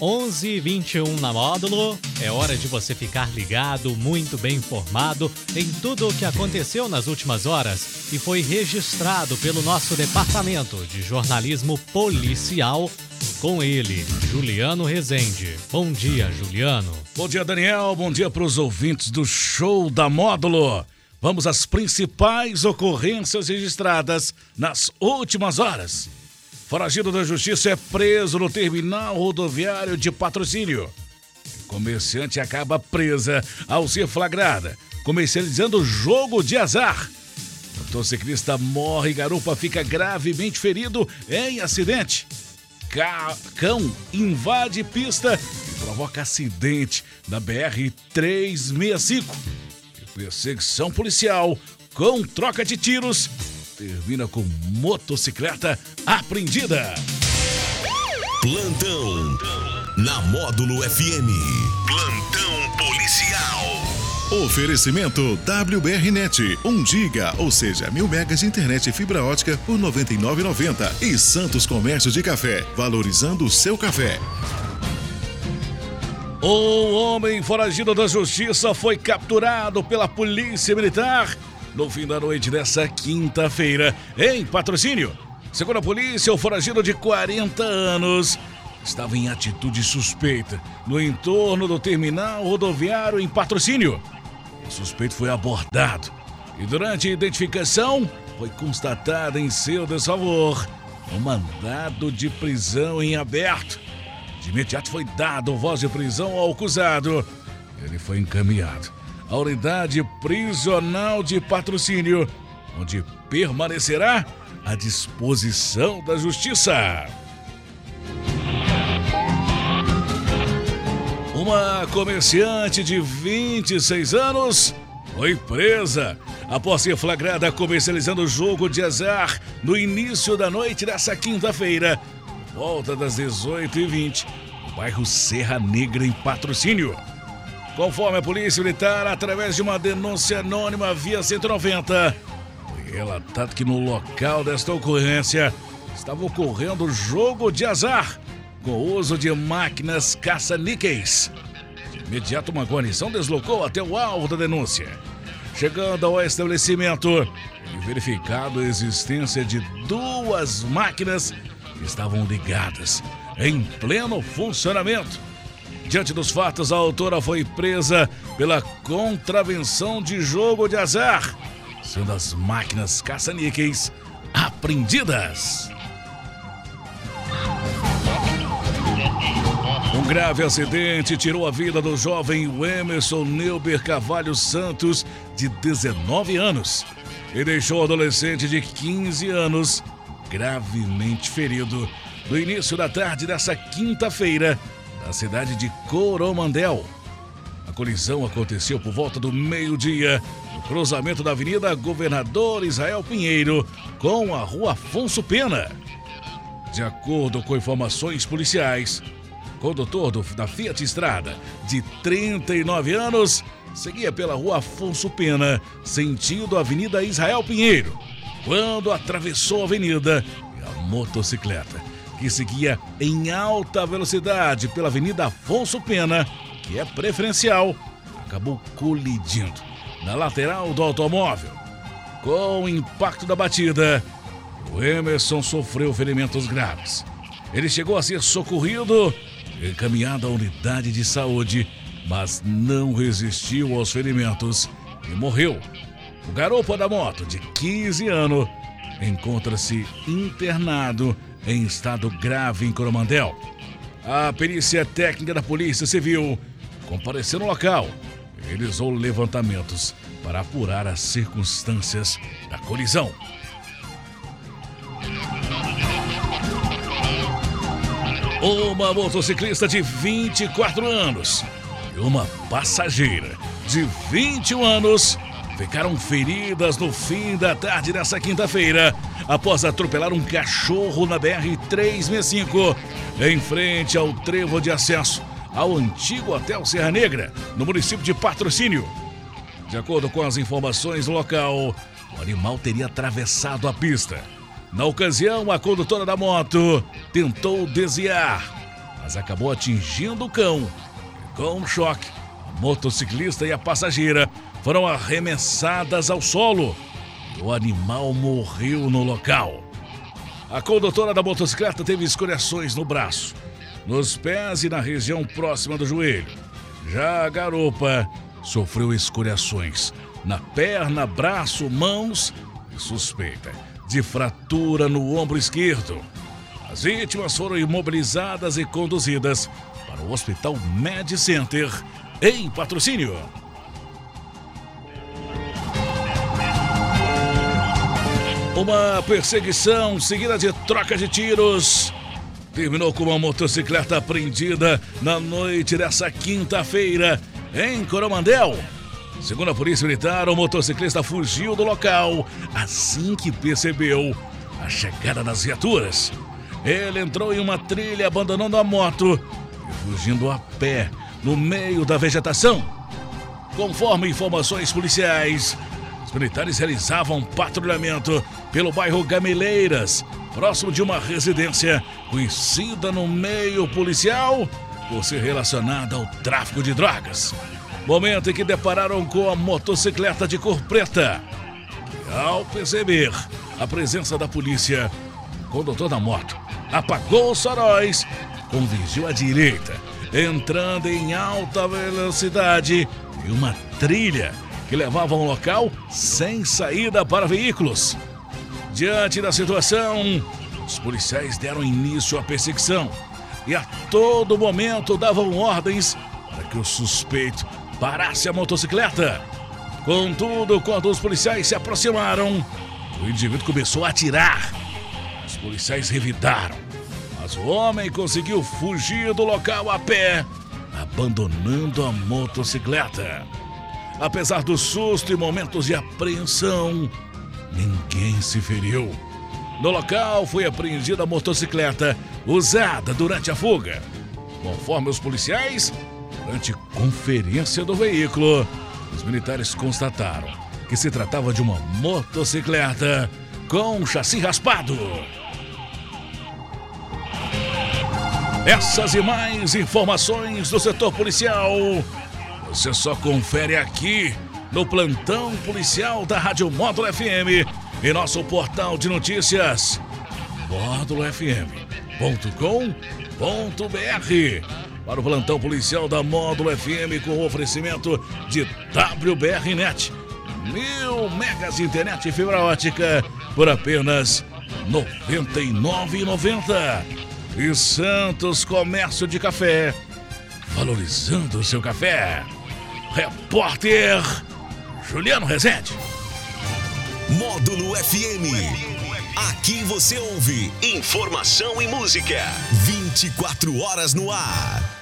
11:21 na módulo. É hora de você ficar ligado, muito bem informado em tudo o que aconteceu nas últimas horas e foi registrado pelo nosso departamento de jornalismo policial com ele, Juliano Rezende. Bom dia, Juliano. Bom dia, Daniel. Bom dia para os ouvintes do show da Módulo. Vamos às principais ocorrências registradas nas últimas horas. Foragido da Justiça é preso no terminal rodoviário de patrocínio. Comerciante acaba presa ao ser flagrada, comercializando jogo de azar. Motociclista morre e garupa fica gravemente ferido em acidente. Ca... Cão invade pista e provoca acidente na BR-365. Perseguição policial com troca de tiros termina com motocicleta apreendida. Plantão na Módulo FM. Plantão policial. Oferecimento WBRnet, 1 giga, ou seja, mil megas de internet e fibra ótica por 99,90 e Santos Comércio de Café, valorizando o seu café. Um homem foragido da justiça foi capturado pela polícia militar no fim da noite dessa quinta-feira, em patrocínio. Segundo a polícia, o foragido de 40 anos estava em atitude suspeita no entorno do terminal rodoviário em patrocínio. O suspeito foi abordado e, durante a identificação, foi constatado em seu desfavor um mandado de prisão em aberto. De imediato foi dado voz de prisão ao acusado. Ele foi encaminhado a unidade prisional de patrocínio, onde permanecerá à disposição da Justiça. Uma comerciante de 26 anos foi presa após ser flagrada comercializando jogo de azar no início da noite dessa quinta-feira, volta das 18h20, no bairro Serra Negra, em patrocínio. Conforme a Polícia Militar, através de uma denúncia anônima via 190, foi relatado que no local desta ocorrência estava ocorrendo jogo de azar com o uso de máquinas caça-níqueis. De imediato, uma guarnição deslocou até o alvo da denúncia. Chegando ao estabelecimento e verificado a existência de duas máquinas que estavam ligadas em pleno funcionamento. Diante dos fatos, a autora foi presa pela contravenção de jogo de azar, sendo as máquinas caça-níqueis apreendidas. Um grave acidente tirou a vida do jovem Emerson Neuber Cavalho Santos, de 19 anos, e deixou o adolescente de 15 anos gravemente ferido no início da tarde dessa quinta-feira na cidade de Coromandel. A colisão aconteceu por volta do meio-dia, no cruzamento da Avenida Governador Israel Pinheiro com a Rua Afonso Pena. De acordo com informações policiais, o condutor do, da Fiat Estrada, de 39 anos, seguia pela Rua Afonso Pena, sentido Avenida Israel Pinheiro, quando atravessou a avenida e a motocicleta que seguia em alta velocidade pela Avenida Afonso Pena, que é preferencial, acabou colidindo na lateral do automóvel. Com o impacto da batida, o Emerson sofreu ferimentos graves. Ele chegou a ser socorrido, encaminhado à unidade de saúde, mas não resistiu aos ferimentos e morreu. O garoto da moto, de 15 anos, encontra-se internado em estado grave em Coromandel. A perícia técnica da Polícia Civil compareceu no local e realizou levantamentos para apurar as circunstâncias da colisão. Uma motociclista de 24 anos e uma passageira de 21 anos ficaram feridas no fim da tarde dessa quinta-feira após atropelar um cachorro na BR-365 em frente ao trevo de acesso ao antigo Hotel Serra Negra, no município de Patrocínio. De acordo com as informações do local, o animal teria atravessado a pista. Na ocasião, a condutora da moto tentou desviar, mas acabou atingindo o cão. Com um choque, a motociclista e a passageira foram arremessadas ao solo o animal morreu no local. A condutora da motocicleta teve escoriações no braço, nos pés e na região próxima do joelho. Já a garupa sofreu escoriações na perna, braço, mãos e suspeita de fratura no ombro esquerdo. As vítimas foram imobilizadas e conduzidas para o Hospital Med Center em patrocínio. Uma perseguição seguida de troca de tiros terminou com uma motocicleta apreendida na noite dessa quinta-feira em Coromandel. Segundo a Polícia Militar, o motociclista fugiu do local assim que percebeu a chegada das viaturas. Ele entrou em uma trilha abandonando a moto e fugindo a pé no meio da vegetação. Conforme informações policiais, os militares realizavam patrulhamento pelo bairro Gameleiras, próximo de uma residência conhecida no meio policial por ser relacionada ao tráfico de drogas. Momento em que depararam com a motocicleta de cor preta. Ao perceber a presença da polícia, o condutor da moto apagou os faróis, convergiu à direita, entrando em alta velocidade em uma trilha que levava a um local sem saída para veículos. Diante da situação, os policiais deram início à perseguição e a todo momento davam ordens para que o suspeito parasse a motocicleta. Contudo, quando os policiais se aproximaram, o indivíduo começou a atirar. Os policiais revidaram, mas o homem conseguiu fugir do local a pé, abandonando a motocicleta. Apesar do susto e momentos de apreensão, ninguém se feriu. No local foi apreendida a motocicleta usada durante a fuga. Conforme os policiais, Durante conferência do veículo, os militares constataram que se tratava de uma motocicleta com chassi raspado. Essas e mais informações do setor policial você só confere aqui no plantão policial da Rádio Módulo FM e nosso portal de notícias módulofm.com.br para o plantão policial da Módulo FM com oferecimento de WBRnet. Mil megas de internet e fibra ótica por apenas R$ 99,90. E Santos Comércio de Café, valorizando o seu café. Repórter Juliano Rezende. Módulo FM. Aqui você ouve informação e música. 24 horas no ar.